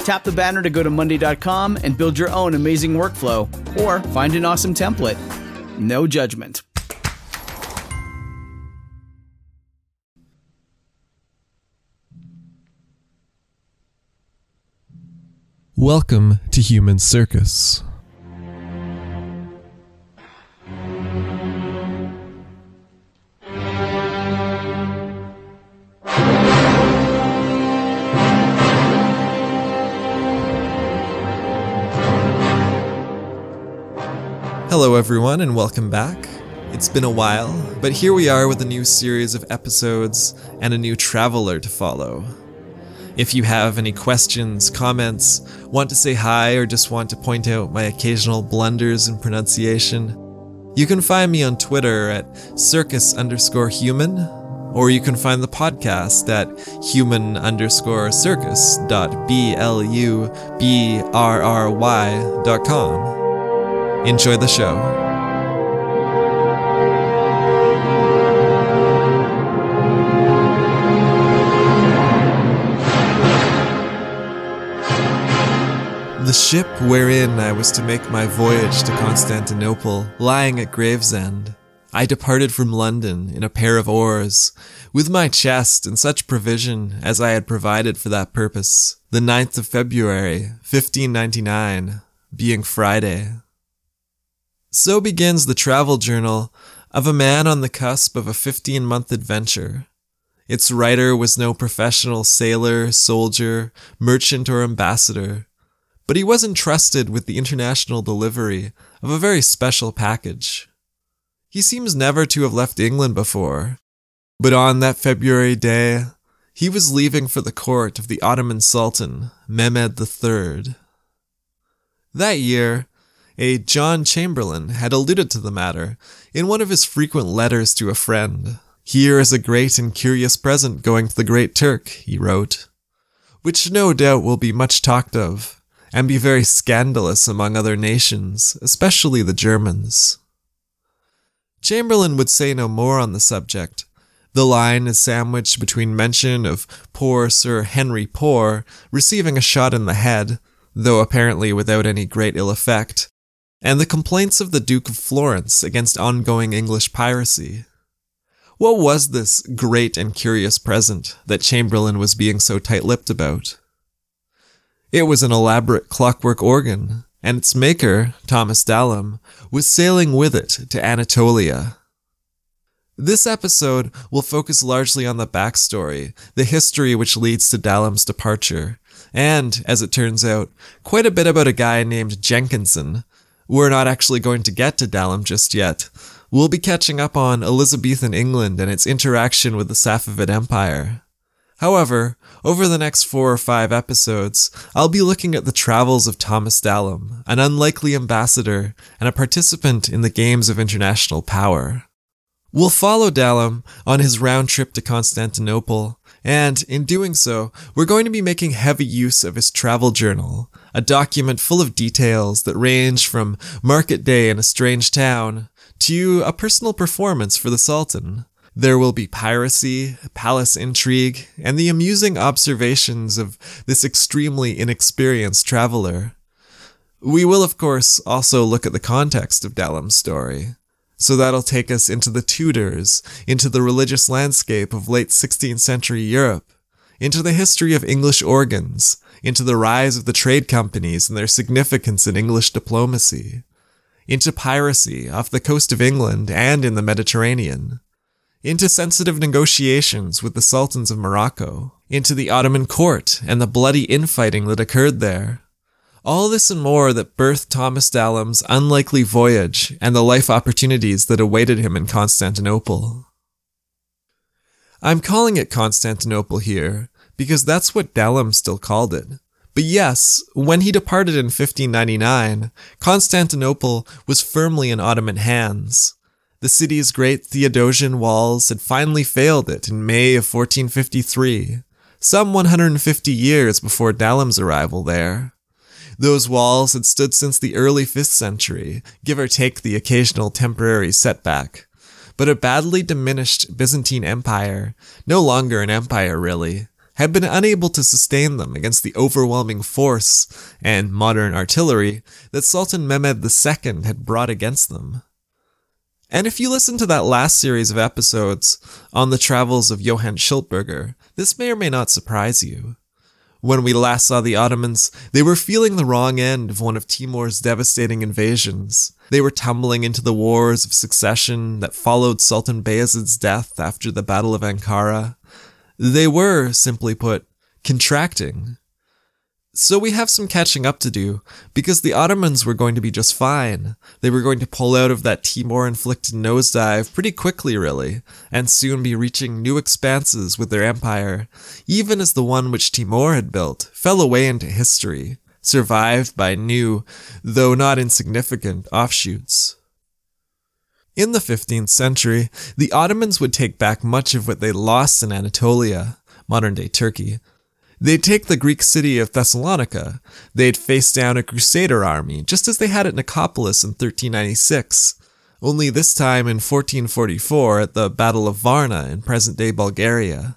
Tap the banner to go to Monday.com and build your own amazing workflow or find an awesome template. No judgment. Welcome to Human Circus. Hello, everyone, and welcome back. It's been a while, but here we are with a new series of episodes and a new traveler to follow. If you have any questions, comments, want to say hi, or just want to point out my occasional blunders in pronunciation, you can find me on Twitter at circus underscore human, or you can find the podcast at human underscore circus dot b l u b r r y dot com. Enjoy the show. The ship wherein I was to make my voyage to Constantinople, lying at Gravesend, I departed from London in a pair of oars, with my chest and such provision as I had provided for that purpose, the 9th of February, 1599, being Friday. So begins the travel journal of a man on the cusp of a 15 month adventure. Its writer was no professional sailor, soldier, merchant, or ambassador, but he was entrusted with the international delivery of a very special package. He seems never to have left England before, but on that February day, he was leaving for the court of the Ottoman Sultan, Mehmed III. That year, a John Chamberlain had alluded to the matter in one of his frequent letters to a friend. Here is a great and curious present going to the Great Turk, he wrote, which no doubt will be much talked of, and be very scandalous among other nations, especially the Germans. Chamberlain would say no more on the subject. The line is sandwiched between mention of poor Sir Henry Poor receiving a shot in the head, though apparently without any great ill effect, and the complaints of the Duke of Florence against ongoing English piracy. What was this great and curious present that Chamberlain was being so tight lipped about? It was an elaborate clockwork organ, and its maker, Thomas Dallam, was sailing with it to Anatolia. This episode will focus largely on the backstory, the history which leads to Dallam's departure, and, as it turns out, quite a bit about a guy named Jenkinson. We're not actually going to get to Dallam just yet. We'll be catching up on Elizabethan England and its interaction with the Safavid Empire. However, over the next four or five episodes, I'll be looking at the travels of Thomas Dallam, an unlikely ambassador and a participant in the games of international power. We'll follow Dallam on his round trip to Constantinople, and in doing so, we're going to be making heavy use of his travel journal, a document full of details that range from market day in a strange town to a personal performance for the Sultan, There will be piracy, palace intrigue, and the amusing observations of this extremely inexperienced traveler. We will, of course, also look at the context of Dallam's story. So that'll take us into the Tudors, into the religious landscape of late 16th century Europe, into the history of English organs, into the rise of the trade companies and their significance in English diplomacy, into piracy off the coast of England and in the Mediterranean, into sensitive negotiations with the sultans of Morocco, into the Ottoman court and the bloody infighting that occurred there. All this and more that birthed Thomas Dallam's unlikely voyage and the life opportunities that awaited him in Constantinople. I'm calling it Constantinople here because that's what Dallam still called it. But yes, when he departed in 1599, Constantinople was firmly in Ottoman hands. The city's great Theodosian walls had finally failed it in May of 1453, some 150 years before Dallam's arrival there. Those walls had stood since the early 5th century, give or take the occasional temporary setback. But a badly diminished Byzantine Empire, no longer an empire really, had been unable to sustain them against the overwhelming force and modern artillery that Sultan Mehmed II had brought against them. And if you listen to that last series of episodes on the travels of Johann Schiltberger, this may or may not surprise you. When we last saw the Ottomans, they were feeling the wrong end of one of Timur's devastating invasions. They were tumbling into the wars of succession that followed Sultan Bayezid's death after the Battle of Ankara. They were, simply put, contracting. So we have some catching up to do, because the Ottomans were going to be just fine. They were going to pull out of that Timur inflicted nosedive pretty quickly, really, and soon be reaching new expanses with their empire, even as the one which Timur had built fell away into history, survived by new, though not insignificant, offshoots. In the 15th century, the Ottomans would take back much of what they lost in Anatolia, modern day Turkey. They'd take the Greek city of Thessalonica. They'd face down a crusader army, just as they had at Nicopolis in 1396, only this time in 1444 at the Battle of Varna in present day Bulgaria.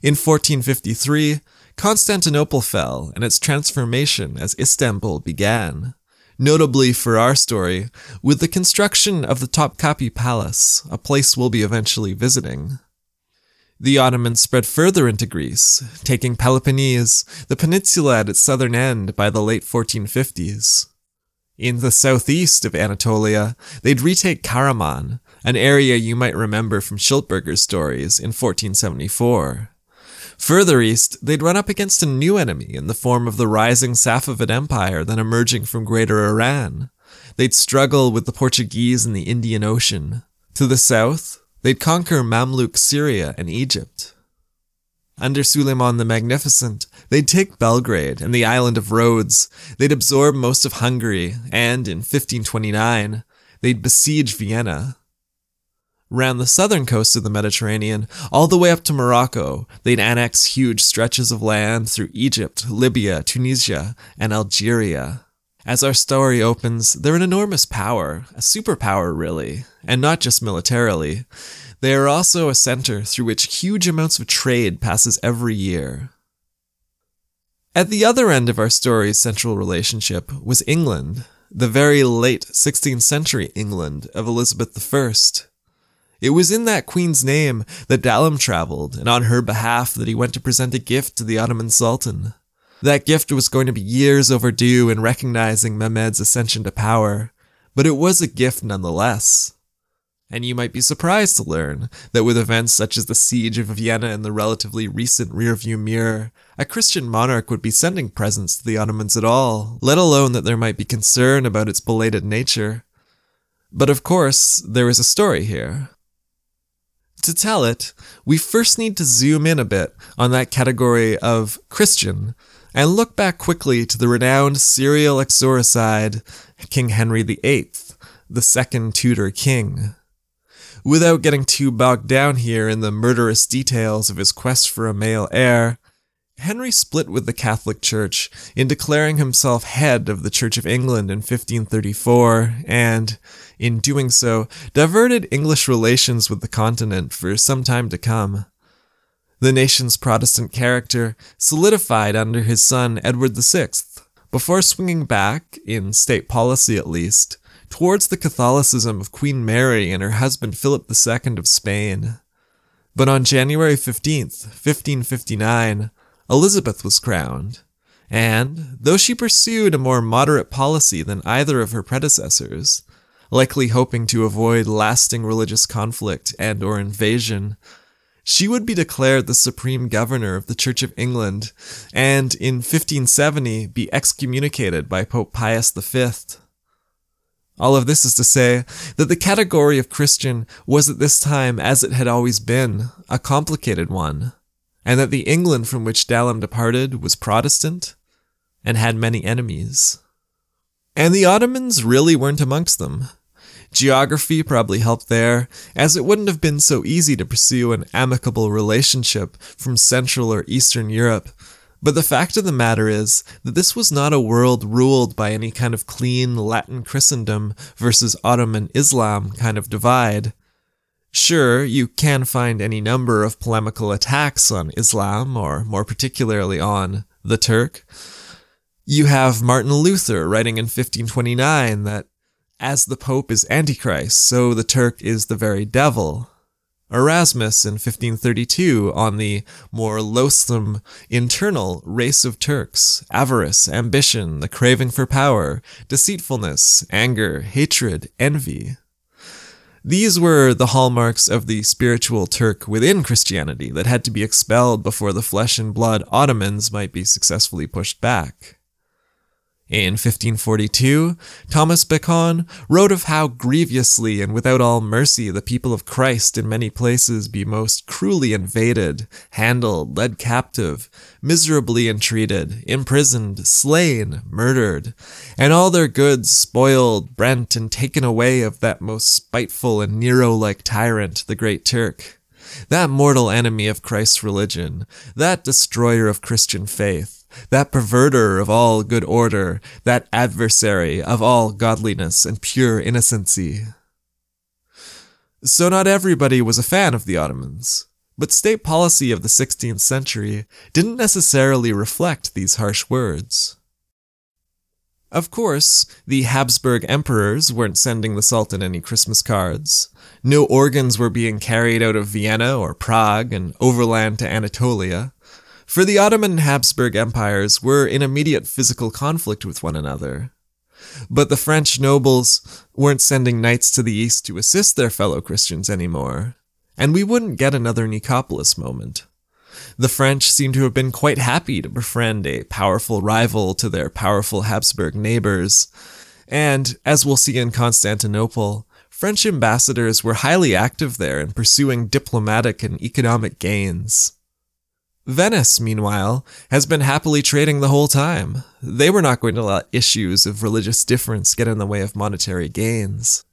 In 1453, Constantinople fell and its transformation as Istanbul began notably for our story, with the construction of the Topkapi Palace, a place we'll be eventually visiting. The Ottomans spread further into Greece, taking Peloponnese, the peninsula at its southern end, by the late 1450s. In the southeast of Anatolia, they'd retake Karaman, an area you might remember from Schiltberger's stories in 1474. Further east, they'd run up against a new enemy in the form of the rising Safavid Empire then emerging from Greater Iran. They'd struggle with the Portuguese in the Indian Ocean. To the south, they'd conquer Mamluk Syria and Egypt. Under Suleiman the Magnificent, they'd take Belgrade and the island of Rhodes. They'd absorb most of Hungary, and in 1529, they'd besiege Vienna. Round the southern coast of the Mediterranean, all the way up to Morocco, they'd annex huge stretches of land through Egypt, Libya, Tunisia, and Algeria. As our story opens, they're an enormous power, a superpower really, and not just militarily. They are also a center through which huge amounts of trade passes every year. At the other end of our story's central relationship was England, the very late 16th century England of Elizabeth I. It was in that queen's name that Dallam traveled, and on her behalf that he went to present a gift to the Ottoman Sultan. That gift was going to be years overdue in recognizing Mehmed's ascension to power, but it was a gift nonetheless. And you might be surprised to learn that with events such as the siege of Vienna in the relatively recent rearview mirror, a Christian monarch would be sending presents to the Ottomans at all, let alone that there might be concern about its belated nature. But of course, there is a story here. To tell it, we first need to zoom in a bit on that category of Christian and look back quickly to the renowned serial exorcist King Henry VIII, the second Tudor king. Without getting too bogged down here in the murderous details of his quest for a male heir, Henry split with the Catholic Church in declaring himself head of the Church of England in 1534, and, in doing so, diverted English relations with the continent for some time to come. The nation's Protestant character solidified under his son Edward VI, before swinging back, in state policy at least, towards the Catholicism of Queen Mary and her husband Philip II of Spain. But on January 15th, 1559, Elizabeth was crowned, and, though she pursued a more moderate policy than either of her predecessors, likely hoping to avoid lasting religious conflict and or invasion, she would be declared the supreme governor of the Church of England, and in 1570 be excommunicated by Pope Pius V. All of this is to say that the category of Christian was at this time, as it had always been, a complicated one, and that the England from which Dallam departed was Protestant and had many enemies. And the Ottomans really weren't amongst them. Geography probably helped there, as it wouldn't have been so easy to pursue an amicable relationship from Central or Eastern Europe. But the fact of the matter is that this was not a world ruled by any kind of clean Latin Christendom versus Ottoman Islam kind of divide. Sure, you can find any number of polemical attacks on Islam, or more particularly on the Turk. You have Martin Luther writing in 1529 that as the Pope is Antichrist, so the Turk is the very devil. Erasmus in 1532 on the more loathsome internal race of Turks, avarice, ambition, the craving for power, deceitfulness, anger, hatred, envy. These were the hallmarks of the spiritual Turk within Christianity that had to be expelled before the flesh and blood Ottomans might be successfully pushed back. In 1542, Thomas Bacon wrote of how grievously and without all mercy the people of Christ in many places be most cruelly invaded, handled, led captive, miserably entreated, imprisoned, slain, murdered, and all their goods spoiled, brent, and taken away of that most spiteful and Nero-like tyrant, the Great Turk. That mortal enemy of Christ's religion, that destroyer of Christian faith, that perverter of all good order, that adversary of all godliness and pure innocency. So not everybody was a fan of the Ottomans, but state policy of the 16th century didn't necessarily reflect these harsh words. Of course, the Habsburg emperors weren't sending the Sultan any Christmas cards. No organs were being carried out of Vienna or Prague and overland to Anatolia for the Ottoman and Habsburg empires were in immediate physical conflict with one another. But the French nobles weren't sending knights to the east to assist their fellow Christians anymore, and we wouldn't get another Nicopolis moment. The French seem to have been quite happy to befriend a powerful rival to their powerful Habsburg neighbors, and, as we'll see in Constantinople, French ambassadors were highly active there in pursuing diplomatic and economic gains. Venice, meanwhile, has been happily trading the whole time. They were not going to let issues of religious difference get in the way of monetary gains.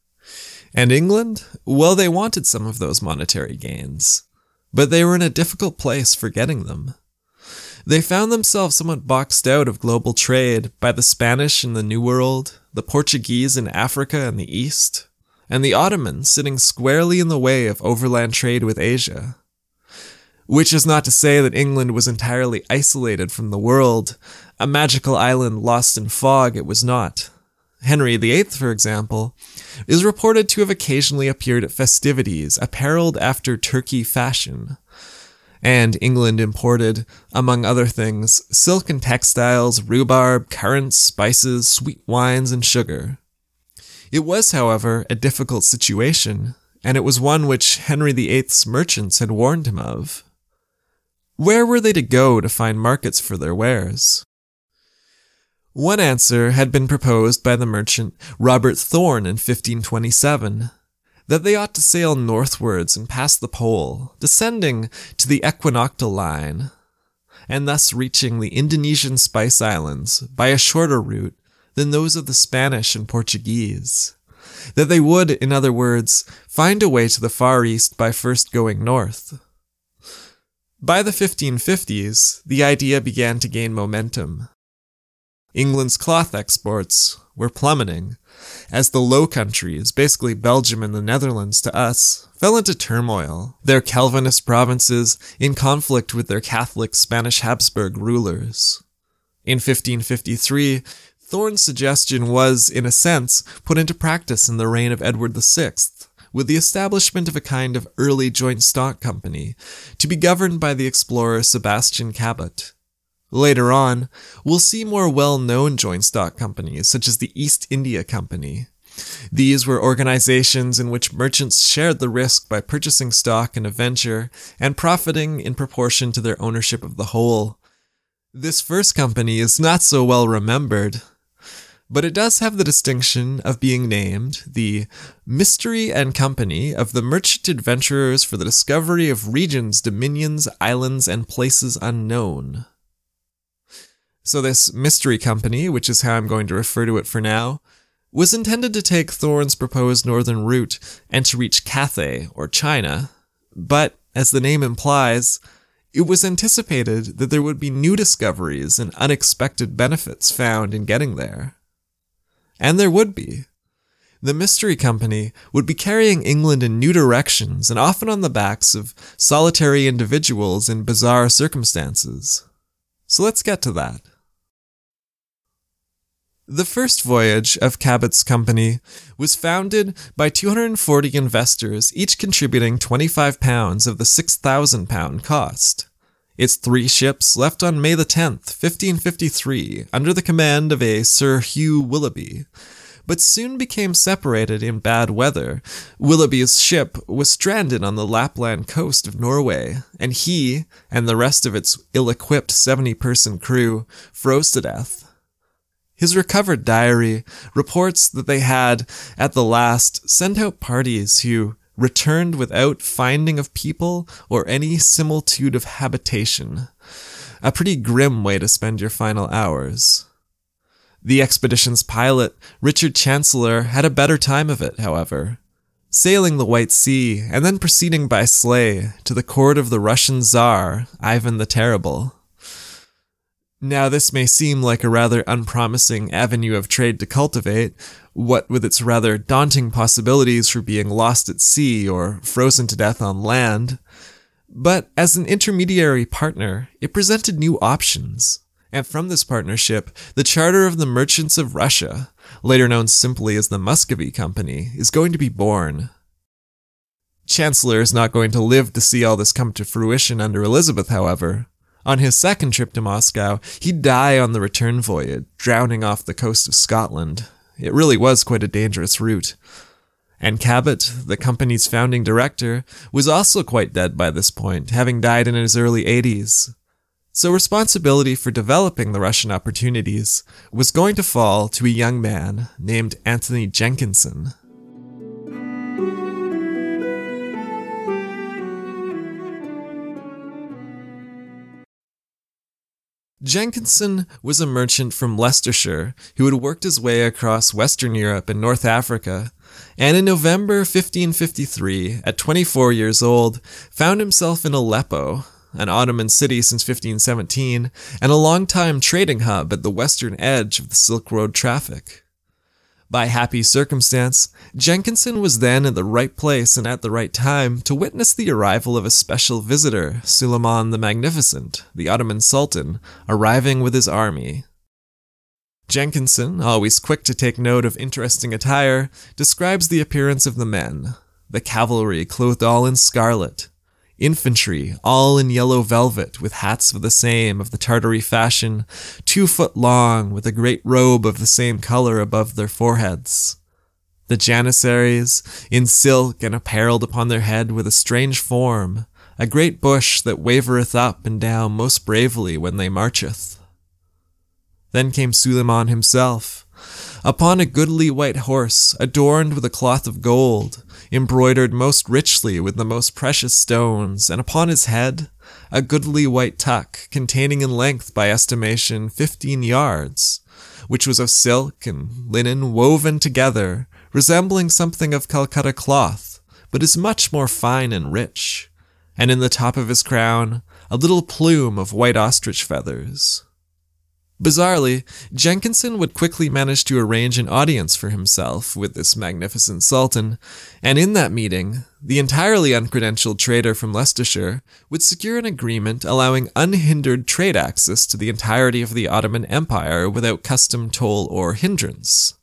And England? Well, they wanted some of those monetary gains, but they were in a difficult place for getting them. They found themselves somewhat boxed out of global trade by the Spanish in the New World, the Portuguese in Africa and the East, and the Ottomans sitting squarely in the way of overland trade with Asia. Which is not to say that England was entirely isolated from the world. A magical island lost in fog, it was not. Henry VIII, for example, is reported to have occasionally appeared at festivities, apparelled after Turkey fashion. And England imported, among other things, silk and textiles, rhubarb, currants, spices, sweet wines, and sugar. It was, however, a difficult situation, and it was one which Henry VIII's merchants had warned him of. Where were they to go to find markets for their wares? One answer had been proposed by the merchant Robert Thorne in 1527 that they ought to sail northwards and pass the Pole, descending to the equinoctial line, and thus reaching the Indonesian Spice Islands by a shorter route than those of the Spanish and Portuguese. That they would, in other words, find a way to the Far East by first going north. By the 1550s, the idea began to gain momentum. England's cloth exports were plummeting, as the Low Countries, basically Belgium and the Netherlands to us, fell into turmoil, their Calvinist provinces in conflict with their Catholic Spanish Habsburg rulers. In 1553, Thorne's suggestion was, in a sense, put into practice in the reign of Edward VI, with the establishment of a kind of early joint stock company, to be governed by the explorer Sebastian Cabot. Later on, we'll see more well-known joint stock companies, such as the East India Company. These were organizations in which merchants shared the risk by purchasing stock in a venture and profiting in proportion to their ownership of the whole. This first company is not so well remembered, but it does have the distinction of being named the Mystery and Company of the Merchant Adventurers for the Discovery of Regions, Dominions, Islands, and Places Unknown. So, this mystery company, which is how I'm going to refer to it for now, was intended to take Thorne's proposed northern route and to reach Cathay, or China. But, as the name implies, it was anticipated that there would be new discoveries and unexpected benefits found in getting there. And there would be. The Mystery Company would be carrying England in new directions and often on the backs of solitary individuals in bizarre circumstances. So let's get to that. The first voyage of Cabot's company was founded by 240 investors, each contributing 25 pounds of the 6,000 pound cost. Its three ships left on May the 10th, 1553, under the command of a Sir Hugh Willoughby, but soon became separated in bad weather. Willoughby's ship was stranded on the Lapland coast of Norway, and he and the rest of its ill equipped 70 person crew froze to death. His recovered diary reports that they had, at the last, sent out parties who returned without finding of people or any similitude of habitation. A pretty grim way to spend your final hours. The expedition's pilot, Richard Chancellor, had a better time of it, however, sailing the White Sea and then proceeding by sleigh to the court of the Russian Tsar, Ivan the Terrible. Now, this may seem like a rather unpromising avenue of trade to cultivate, what with its rather daunting possibilities for being lost at sea or frozen to death on land. But as an intermediary partner, it presented new options. And from this partnership, the Charter of the Merchants of Russia, later known simply as the Muscovy Company, is going to be born. Chancellor is not going to live to see all this come to fruition under Elizabeth, however. On his second trip to Moscow, he'd die on the return voyage, drowning off the coast of Scotland. It really was quite a dangerous route. And Cabot, the company's founding director, was also quite dead by this point, having died in his early 80s. So responsibility for developing the Russian opportunities was going to fall to a young man named Anthony Jenkinson. Jenkinson was a merchant from Leicestershire who had worked his way across Western Europe and North Africa, and in November 1553, at 24 years old, found himself in Aleppo, an Ottoman city since 1517, and a long-time trading hub at the western edge of the Silk Road traffic. By happy circumstance, Jenkinson was then in the right place and at the right time to witness the arrival of a special visitor, Suleiman the Magnificent, the Ottoman Sultan, arriving with his army. Jenkinson, always quick to take note of interesting attire, describes the appearance of the men, the cavalry clothed all in scarlet, Infantry, all in yellow velvet, with hats of the same, of the Tartary fashion, two foot long, with a great robe of the same color above their foreheads. The Janissaries, in silk and apparelled upon their head with a strange form, a great bush that wavereth up and down most bravely when they marcheth. Then came Suleiman himself, upon a goodly white horse, adorned with a cloth of gold, embroidered most richly with the most precious stones, and upon his head a goodly white tuck, containing in length by estimation fifteen yards, which was of silk and linen woven together, resembling something of Calcutta cloth, but is much more fine and rich. And in the top of his crown, a little plume of white ostrich feathers. Bizarrely, Jenkinson would quickly manage to arrange an audience for himself with this magnificent sultan, and in that meeting, the entirely uncredentialed trader from Leicestershire would secure an agreement allowing unhindered trade access to the entirety of the Ottoman Empire without custom toll or hindrance.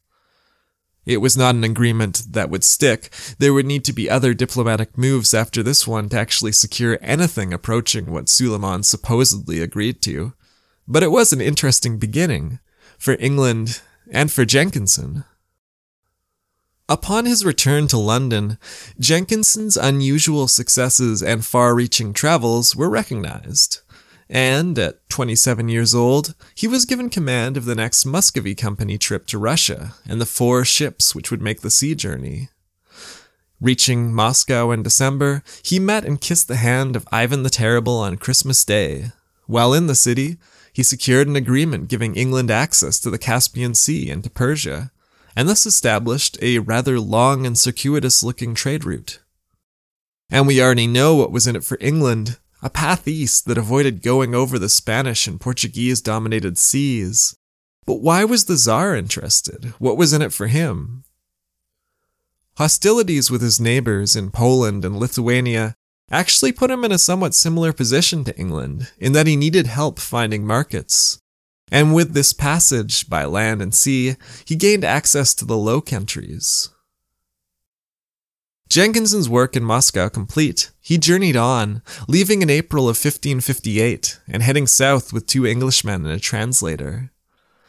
It was not an agreement that would stick. There would need to be other diplomatic moves after this one to actually secure anything approaching what Suleiman supposedly agreed to. But it was an interesting beginning for England and for Jenkinson. Upon his return to London, Jenkinson's unusual successes and far reaching travels were recognized. And at 27 years old, he was given command of the next Muscovy Company trip to Russia and the four ships which would make the sea journey. Reaching Moscow in December, he met and kissed the hand of Ivan the Terrible on Christmas Day. While in the city, he secured an agreement giving England access to the Caspian Sea and to Persia, and thus established a rather long and circuitous looking trade route. And we already know what was in it for England a path east that avoided going over the Spanish and Portuguese dominated seas. But why was the Tsar interested? What was in it for him? Hostilities with his neighbors in Poland and Lithuania actually put him in a somewhat similar position to England, in that he needed help finding markets. And with this passage by land and sea, he gained access to the Low Countries. Jenkinson's work in Moscow complete, he journeyed on, leaving in April of 1558 and heading south with two Englishmen and a translator.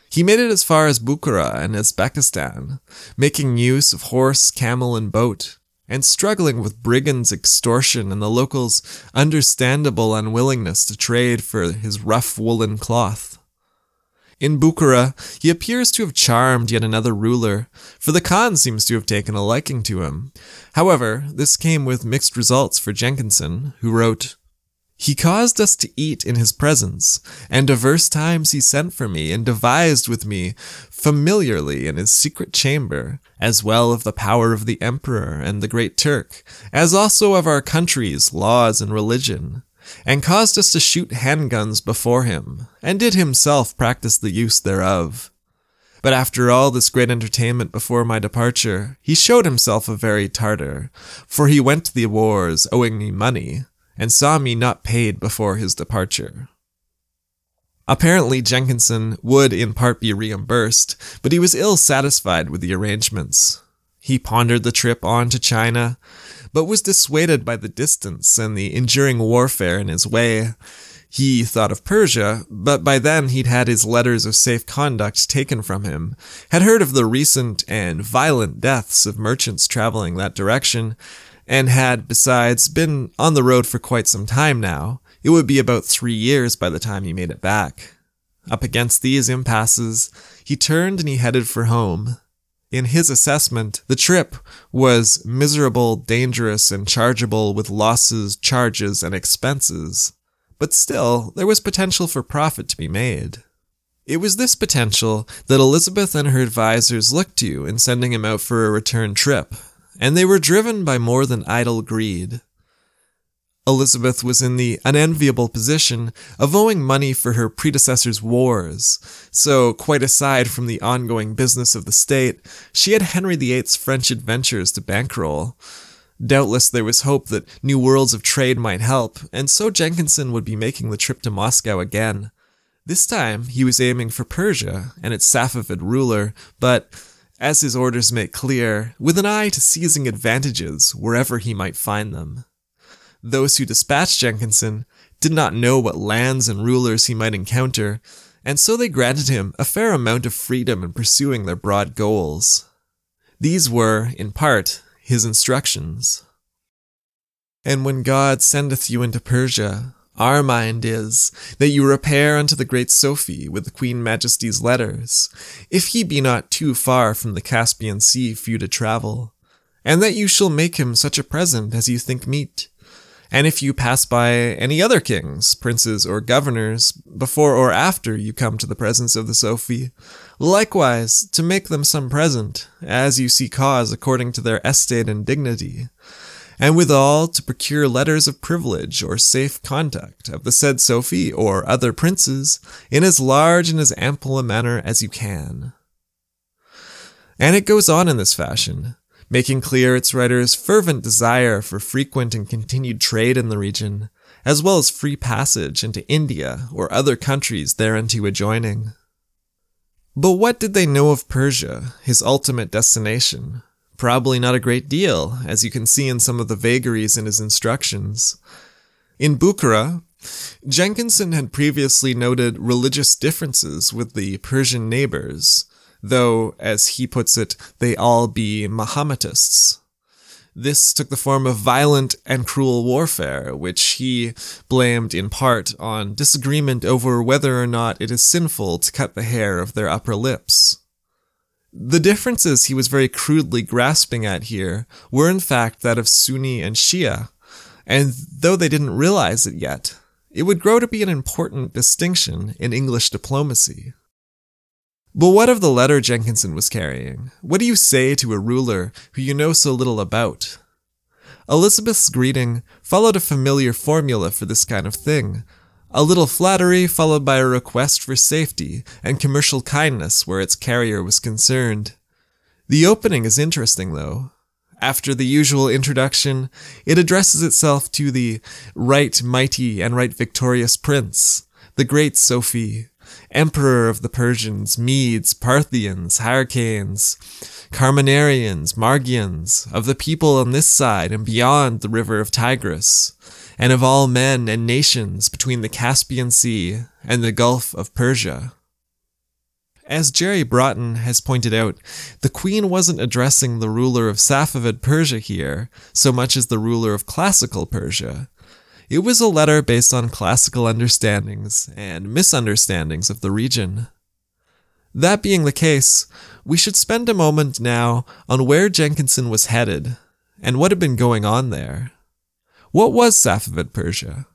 He made it as far as Bukhara and Uzbekistan, making use of horse, camel, and boat, and struggling with brigands' extortion and the locals' understandable unwillingness to trade for his rough woolen cloth. In Bukhara, he appears to have charmed yet another ruler, for the Khan seems to have taken a liking to him. However, this came with mixed results for Jenkinson, who wrote, he caused us to eat in his presence, and divers times he sent for me and devised with me familiarly in his secret chamber, as well of the power of the emperor and the great Turk, as also of our country's laws and religion, and caused us to shoot handguns before him, and did himself practice the use thereof. But after all this great entertainment before my departure, he showed himself a very Tartar, for he went to the wars owing me money, and saw me not paid before his departure. Apparently, Jenkinson would in part be reimbursed, but he was ill satisfied with the arrangements. He pondered the trip on to China, but was dissuaded by the distance and the enduring warfare in his way. He thought of Persia, but by then he'd had his letters of safe conduct taken from him, had heard of the recent and violent deaths of merchants traveling that direction, and had, besides, been on the road for quite some time now. It would be about three years by the time he made it back. Up against these impasses, he turned and he headed for home. In his assessment, the trip was miserable, dangerous, and chargeable with losses, charges, and expenses. But still, there was potential for profit to be made. It was this potential that Elizabeth and her advisers looked to in sending him out for a return trip, and they were driven by more than idle greed. Elizabeth was in the unenviable position of owing money for her predecessor's wars, so, quite aside from the ongoing business of the state, she had Henry VIII's French adventures to bankroll. Doubtless there was hope that new worlds of trade might help, and so Jenkinson would be making the trip to Moscow again. This time he was aiming for Persia and its Safavid ruler, but as his orders make clear, with an eye to seizing advantages wherever he might find them. Those who dispatched Jenkinson did not know what lands and rulers he might encounter, and so they granted him a fair amount of freedom in pursuing their broad goals. These were, in part, his instructions. And when God sendeth you into Persia, our mind is that you repair unto the great Sophie with the Queen Majesty's letters, if he be not too far from the Caspian Sea for you to travel, and that you shall make him such a present as you think meet. And if you pass by any other kings, princes, or governors, before or after you come to the presence of the Sophie, likewise to make them some present, as you see cause according to their estate and dignity and withal to procure letters of privilege or safe conduct of the said Sophie or other princes in as large and as ample a manner as you can. And it goes on in this fashion, making clear its writer's fervent desire for frequent and continued trade in the region, as well as free passage into India or other countries thereunto adjoining. But what did they know of Persia, his ultimate destination? Probably not a great deal, as you can see in some of the vagaries in his instructions. In Bukhara, Jenkinson had previously noted religious differences with the Persian neighbors, though, as he puts it, they all be Mahometists. This took the form of violent and cruel warfare, which he blamed in part on disagreement over whether or not it is sinful to cut the hair of their upper lips. The differences he was very crudely grasping at here were in fact that of Sunni and Shia, and though they didn't realize it yet, it would grow to be an important distinction in English diplomacy. But what of the letter Jenkinson was carrying? What do you say to a ruler who you know so little about? Elizabeth's greeting followed a familiar formula for this kind of thing. A little flattery followed by a request for safety and commercial kindness where its carrier was concerned. The opening is interesting, though. After the usual introduction, it addresses itself to the right mighty and right victorious prince, the great Sophie, emperor of the Persians, Medes, Parthians, Hyrcanians, Carmanarians, Margians, of the people on this side and beyond the river of Tigris, and of all men and nations between the Caspian Sea and the Gulf of Persia. As Jerry Brotton has pointed out, the queen wasn't addressing the ruler of Safavid Persia here so much as the ruler of classical Persia, it was a letter based on classical understandings and misunderstandings of the region. That being the case, we should spend a moment now on where Jenkinson was headed and what had been going on there. What was Safavid Persia?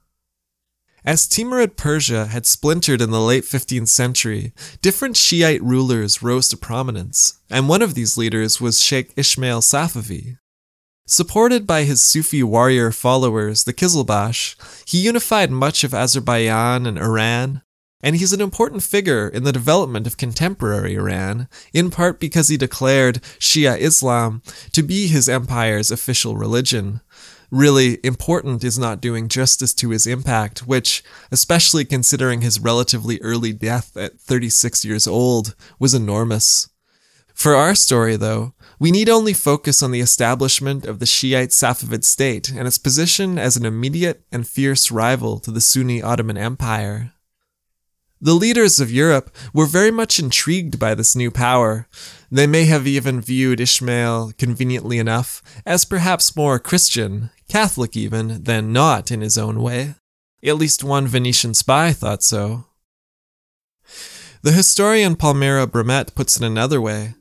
As Timurid Persia had splintered in the late 15th century, different Shiite rulers rose to prominence, and one of these leaders was Sheikh Ismail Safavi. Supported by his Sufi warrior followers, the Kizilbash, he unified much of Azerbaijan and Iran, and he's an important figure in the development of contemporary Iran, in part because he declared Shia Islam to be his empire's official religion. Really, important is not doing justice to his impact, which, especially considering his relatively early death at 36 years old, was enormous. For our story, though, we need only focus on the establishment of the Shiite Safavid state and its position as an immediate and fierce rival to the Sunni Ottoman Empire. The leaders of Europe were very much intrigued by this new power. They may have even viewed Ismail, conveniently enough, as perhaps more Christian, Catholic even, than not in his own way. At least one Venetian spy thought so. The historian Palmira Brummett puts it another way.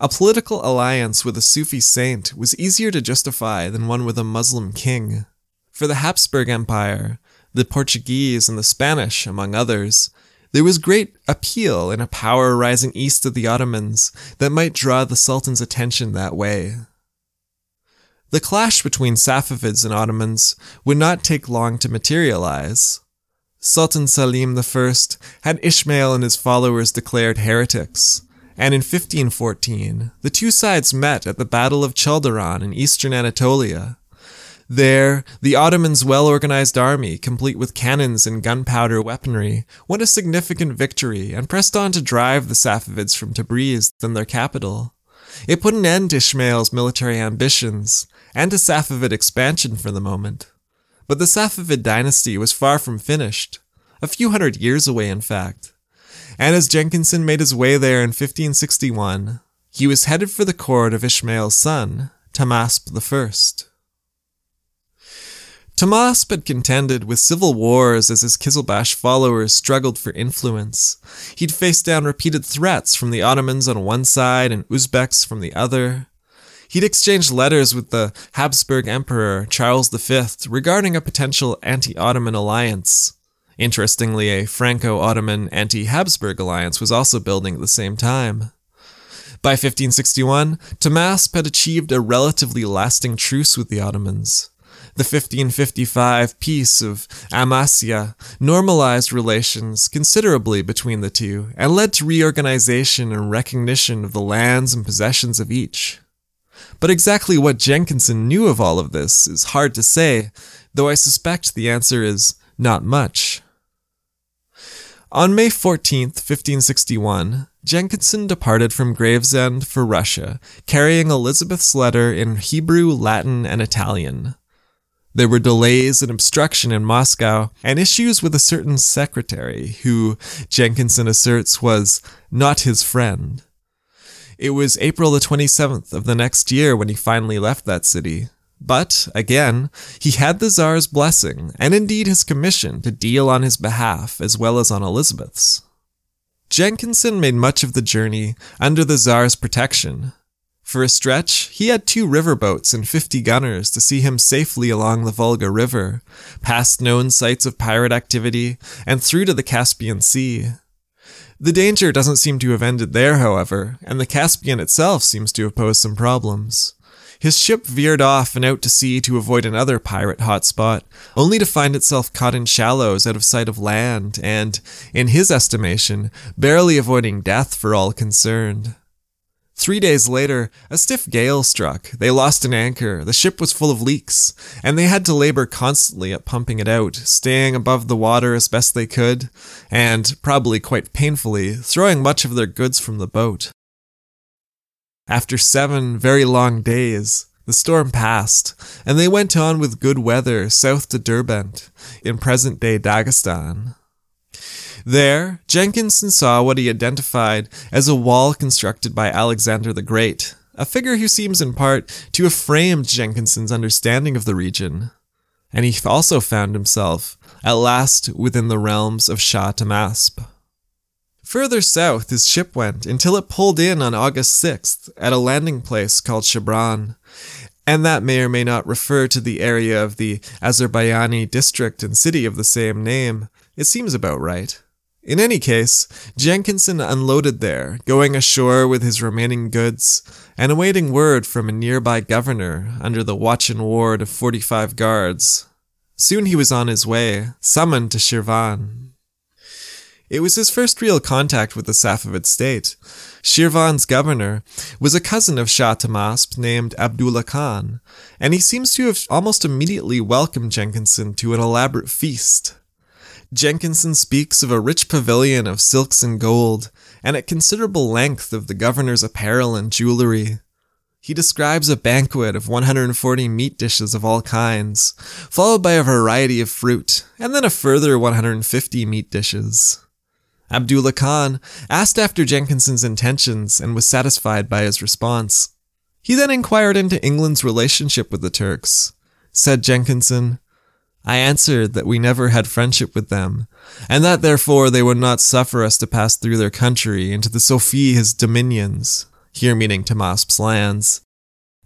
A political alliance with a Sufi saint was easier to justify than one with a Muslim king. For the Habsburg Empire, the Portuguese, and the Spanish, among others, there was great appeal in a power rising east of the Ottomans that might draw the Sultan's attention that way. The clash between Safavids and Ottomans would not take long to materialize. Sultan Selim I had Ismail and his followers declared heretics, and in 1514, the two sides met at the Battle of Chaldiran in eastern Anatolia. There, the Ottomans' well organized army, complete with cannons and gunpowder weaponry, won a significant victory and pressed on to drive the Safavids from Tabriz, then their capital. It put an end to Ismail's military ambitions and to Safavid expansion for the moment. But the Safavid dynasty was far from finished, a few hundred years away, in fact and as Jenkinson made his way there in 1561, he was headed for the court of Ismail's son, Tahmasp I. Tahmasp had contended with civil wars as his Kizilbash followers struggled for influence. He'd faced down repeated threats from the Ottomans on one side and Uzbeks from the other. He'd exchanged letters with the Habsburg Emperor Charles V regarding a potential anti Ottoman alliance. Interestingly, a Franco Ottoman anti Habsburg alliance was also building at the same time. By 1561, Tahmasp had achieved a relatively lasting truce with the Ottomans. The 1555 Peace of Amasya normalized relations considerably between the two and led to reorganization and recognition of the lands and possessions of each. But exactly what Jenkinson knew of all of this is hard to say, though I suspect the answer is not much. On May 14th, 1561, Jenkinson departed from Gravesend for Russia, carrying Elizabeth's letter in Hebrew, Latin, and Italian. There were delays and obstruction in Moscow, and issues with a certain secretary who, Jenkinson asserts, was not his friend. It was April the 27th of the next year when he finally left that city, but, again, he had the Tsar's blessing, and indeed his commission, to deal on his behalf as well as on Elizabeth's. Jenkinson made much of the journey under the Tsar's protection. For a stretch, he had two riverboats and 50 gunners to see him safely along the Volga River, past known sites of pirate activity, and through to the Caspian Sea. The danger doesn't seem to have ended there, however, and the Caspian itself seems to have posed some problems. His ship veered off and out to sea to avoid another pirate hotspot, only to find itself caught in shallows out of sight of land, and, in his estimation, barely avoiding death for all concerned. Three days later, a stiff gale struck. They lost an anchor, the ship was full of leaks, and they had to labor constantly at pumping it out, staying above the water as best they could, and, probably quite painfully, throwing much of their goods from the boat. After seven very long days, the storm passed, and they went on with good weather south to Derbent, in present day Dagestan. There, Jenkinson saw what he identified as a wall constructed by Alexander the Great, a figure who seems in part to have framed Jenkinson's understanding of the region. And he also found himself, at last, within the realms of Shah Tahmasp. Further south, his ship went until it pulled in on August 6th at a landing place called Shabran, and that may or may not refer to the area of the Azerbaijani district and city of the same name. It seems about right. In any case, Jenkinson unloaded there, going ashore with his remaining goods, and awaiting word from a nearby governor under the watch and ward of 45 guards. Soon he was on his way, summoned to Shirvan. It was his first real contact with the Safavid state. Shirvan's governor was a cousin of Shah Tahmasp named Abdullah Khan, and he seems to have almost immediately welcomed Jenkinson to an elaborate feast. Jenkinson speaks of a rich pavilion of silks and gold, and at considerable length of the governor's apparel and jewelry. He describes a banquet of 140 meat dishes of all kinds, followed by a variety of fruit, and then a further 150 meat dishes. Abdullah Khan asked after Jenkinson's intentions and was satisfied by his response. He then inquired into England's relationship with the Turks. Said Jenkinson, I answered that we never had friendship with them, and that therefore they would not suffer us to pass through their country into the Sophie his dominions, here meaning Tahmasp's lands,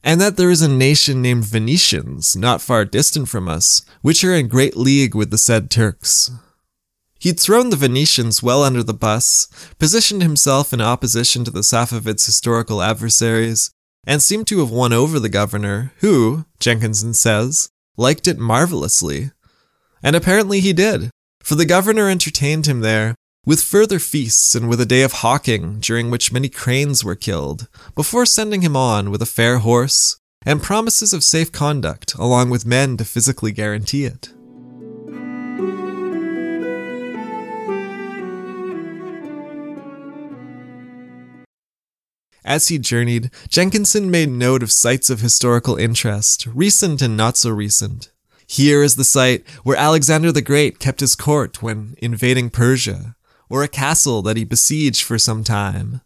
and that there is a nation named Venetians, not far distant from us, which are in great league with the said Turks. He'd thrown the Venetians well under the bus, positioned himself in opposition to the Safavids' historical adversaries, and seemed to have won over the governor, who, Jenkinson says, liked it marvelously. And apparently he did, for the governor entertained him there with further feasts and with a day of hawking during which many cranes were killed, before sending him on with a fair horse and promises of safe conduct, along with men to physically guarantee it. As he journeyed, Jenkinson made note of sites of historical interest, recent and not so recent. Here is the site where Alexander the Great kept his court when invading Persia, or a castle that he besieged for some time.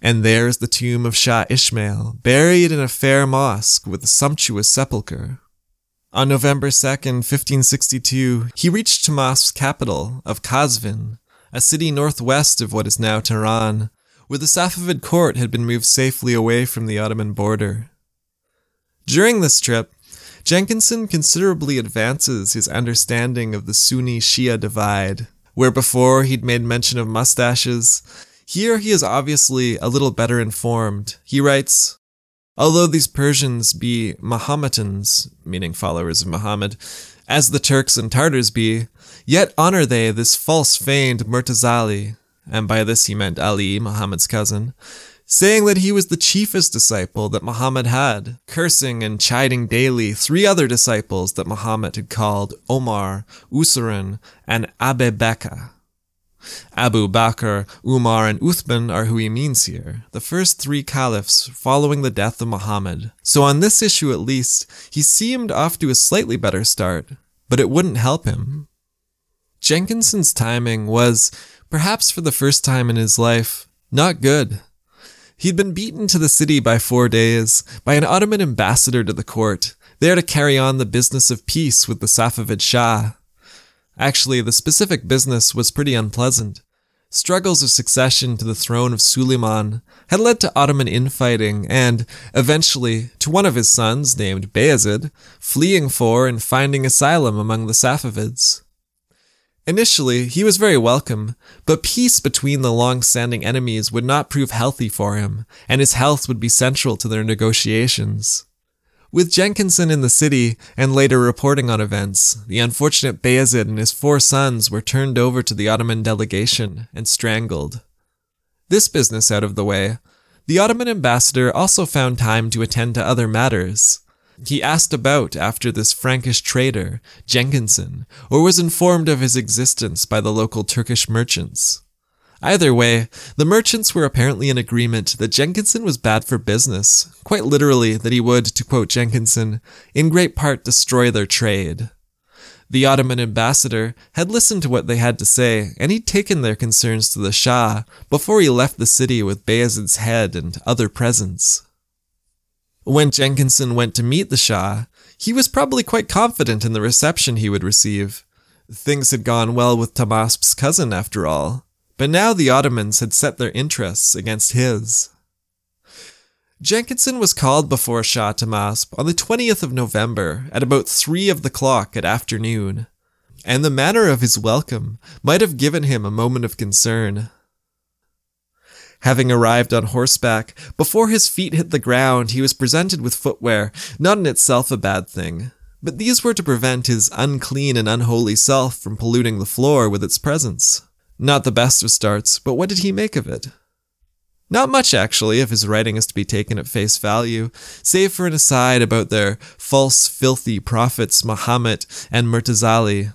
And there is the tomb of Shah Ismail, buried in a fair mosque with a sumptuous sepulchre. On November 2nd, 1562, he reached Tahmasp's capital of Kazvin, a city northwest of what is now Tehran, where the Safavid court had been moved safely away from the Ottoman border. During this trip, Jenkinson considerably advances his understanding of the Sunni Shia divide, where before he'd made mention of mustaches, Here he is obviously a little better informed. He writes, Although these Persians be Mahometans, meaning followers of Muhammad, as the Turks and Tartars be, yet honor they this false feigned Murtazali, and by this he meant Ali, Muhammad's cousin, saying that he was the chiefest disciple that Muhammad had, cursing and chiding daily three other disciples that Muhammad had called Omar, Usaran, and Abu Bakr. Abu Bakr, Umar, and Uthman are who he means here, the first three caliphs following the death of Muhammad. So on this issue at least, he seemed off to a slightly better start, but it wouldn't help him. Jenkinson's timing was, perhaps for the first time in his life, not good. He'd been beaten to the city by four days by an Ottoman ambassador to the court, there to carry on the business of peace with the Safavid Shah. Actually, the specific business was pretty unpleasant. Struggles of succession to the throne of Suleiman had led to Ottoman infighting and, eventually, to one of his sons, named Bayezid, fleeing for and finding asylum among the Safavids. Initially, he was very welcome, but peace between the long standing enemies would not prove healthy for him, and his health would be central to their negotiations. With Jenkinson in the city and later reporting on events, the unfortunate Bayezid and his four sons were turned over to the Ottoman delegation and strangled. This business out of the way, the Ottoman ambassador also found time to attend to other matters. He asked about after this Frankish trader, Jenkinson, or was informed of his existence by the local Turkish merchants. Either way, the merchants were apparently in agreement that Jenkinson was bad for business, quite literally that he would, to quote Jenkinson, in great part destroy their trade. The Ottoman ambassador had listened to what they had to say, and he'd taken their concerns to the Shah before he left the city with Bayezid's head and other presents. When Jenkinson went to meet the Shah, he was probably quite confident in the reception he would receive. Things had gone well with Tahmasp's cousin, after all, but now the Ottomans had set their interests against his. Jenkinson was called before Shah Tamasp on the 20th of November at about 3 of the clock at afternoon, and the manner of his welcome might have given him a moment of concern. Having arrived on horseback, before his feet hit the ground, he was presented with footwear, not in itself a bad thing, but these were to prevent his unclean and unholy self from polluting the floor with its presence. Not the best of starts, but what did he make of it? Not much, actually, if his writing is to be taken at face value, save for an aside about their false, filthy prophets Mahomet and Murtazali.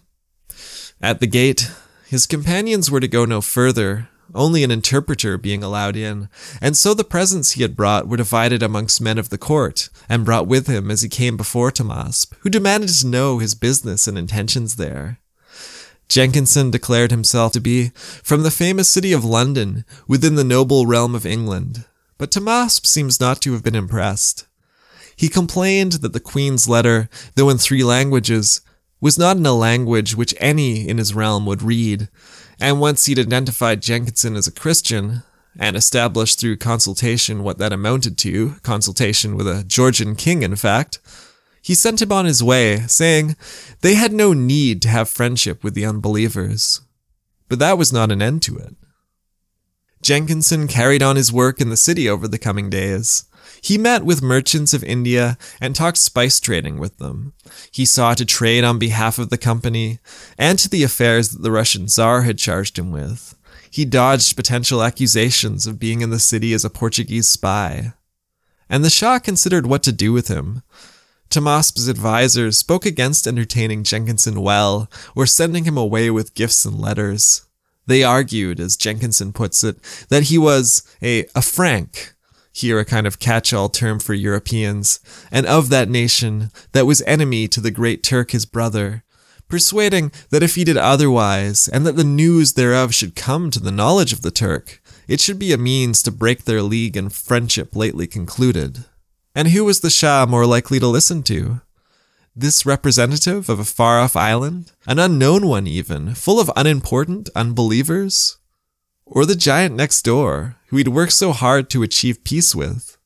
At the gate, his companions were to go no further, only an interpreter being allowed in, and so the presents he had brought were divided amongst men of the court, and brought with him as he came before Tahmasp, who demanded to know his business and intentions there. Jenkinson declared himself to be from the famous city of London, within the noble realm of England, but Tahmasp seems not to have been impressed. He complained that the Queen's letter, though in three languages, was not in a language which any in his realm would read, and once he'd identified Jenkinson as a Christian, and established through consultation what that amounted to, consultation with a Georgian king, in fact, he sent him on his way, saying they had no need to have friendship with the unbelievers. But that was not an end to it. Jenkinson carried on his work in the city over the coming days. He met with merchants of India and talked spice trading with them. He sought to trade on behalf of the company and to the affairs that the Russian Tsar had charged him with. He dodged potential accusations of being in the city as a Portuguese spy. And the Shah considered what to do with him. Tahmasp's advisors spoke against entertaining Jenkinson well or sending him away with gifts and letters. They argued, as Jenkinson puts it, that he was a, a Frank, here a kind of catch-all term for Europeans, and of that nation that was enemy to the great Turk his brother, persuading that if he did otherwise, and that the news thereof should come to the knowledge of the Turk, it should be a means to break their league and friendship lately concluded. And who was the Shah more likely to listen to? This representative of a far off island? An unknown one, even, full of unimportant unbelievers? Or the giant next door, who he'd worked so hard to achieve peace with?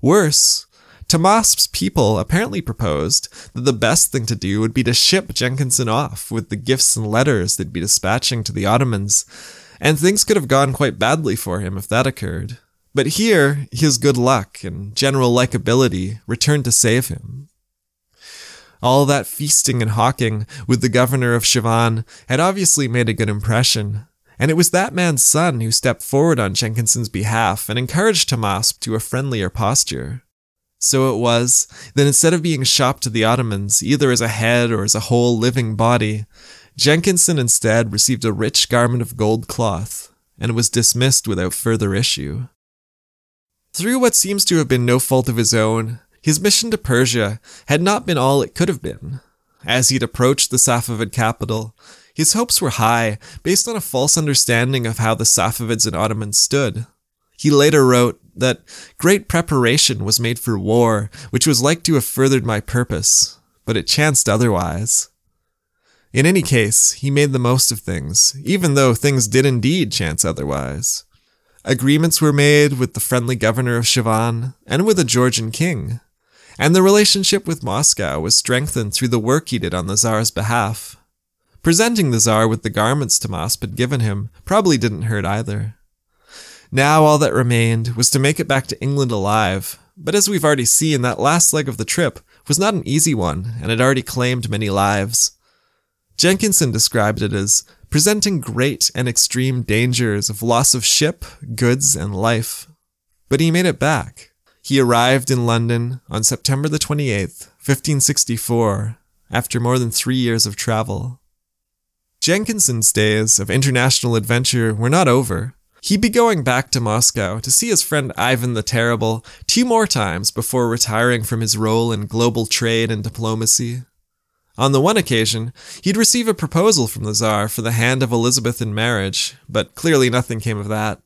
Worse, Tahmasp's people apparently proposed that the best thing to do would be to ship Jenkinson off with the gifts and letters they'd be dispatching to the Ottomans, And things could have gone quite badly for him if that occurred. But here, his good luck and general likability returned to save him. All that feasting and hawking with the governor of Shirvan had obviously made a good impression, and it was that man's son who stepped forward on Jenkinson's behalf and encouraged Tahmasp to a friendlier posture. So it was that instead of being shopped to the Ottomans, either as a head or as a whole living body, Jenkinson instead received a rich garment of gold cloth, and was dismissed without further issue. Through what seems to have been no fault of his own, his mission to Persia had not been all it could have been. As he'd approached the Safavid capital, his hopes were high, based on a false understanding of how the Safavids and Ottomans stood. He later wrote that great preparation was made for war, which was like to have furthered my purpose, but it chanced otherwise. In any case, he made the most of things, even though things did indeed chance otherwise. Agreements were made with the friendly governor of Shirvan and with a Georgian king, and the relationship with Moscow was strengthened through the work he did on the Tsar's behalf. Presenting the Tsar with the garments Tahmasp had given him probably didn't hurt either. Now all that remained was to make it back to England alive, but as we've already seen, that last leg of the trip was not an easy one and had already claimed many lives. Jenkinson described it as presenting great and extreme dangers of loss of ship, goods, and life. But he made it back. He arrived in London on September the 28th, 1564, after more than three years of travel. Jenkinson's days of international adventure were not over. He'd be going back to Moscow to see his friend Ivan the Terrible two more times before retiring from his role in global trade and diplomacy. On the one occasion, he'd receive a proposal from the Tsar for the hand of Elizabeth in marriage, but clearly nothing came of that.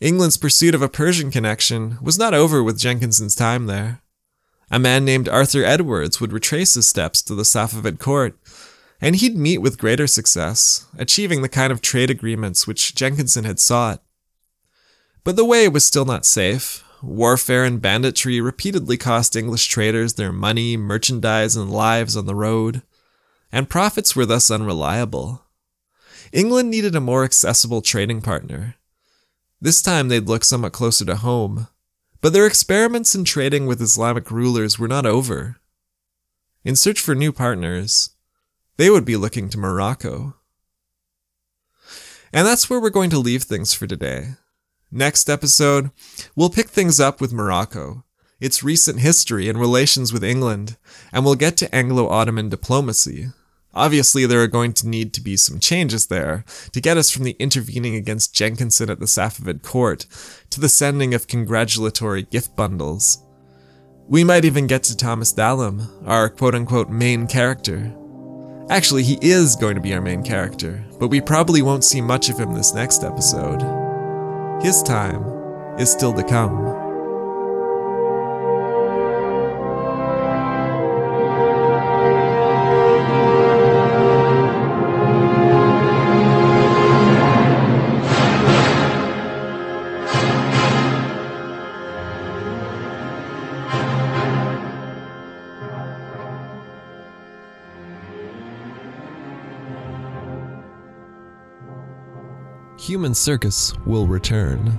England's pursuit of a Persian connection was not over with Jenkinson's time there. A man named Arthur Edwards would retrace his steps to the Safavid court, and he'd meet with greater success, achieving the kind of trade agreements which Jenkinson had sought. But the way was still not safe. Warfare and banditry repeatedly cost English traders their money, merchandise, and lives on the road, and profits were thus unreliable. England needed a more accessible trading partner, this time they'd look somewhat closer to home, but their experiments in trading with Islamic rulers were not over. In search for new partners, they would be looking to Morocco. And that's where we're going to leave things for today. Next episode, we'll pick things up with Morocco, its recent history and relations with England, and we'll get to Anglo Ottoman diplomacy, Obviously, there are going to need to be some changes there to get us from the intervening against Jenkinson at the Safavid court to the sending of congratulatory gift bundles. We might even get to Thomas Dallam, our quote unquote main character. Actually, he is going to be our main character, but we probably won't see much of him this next episode. His time is still to come. Human Circus will return.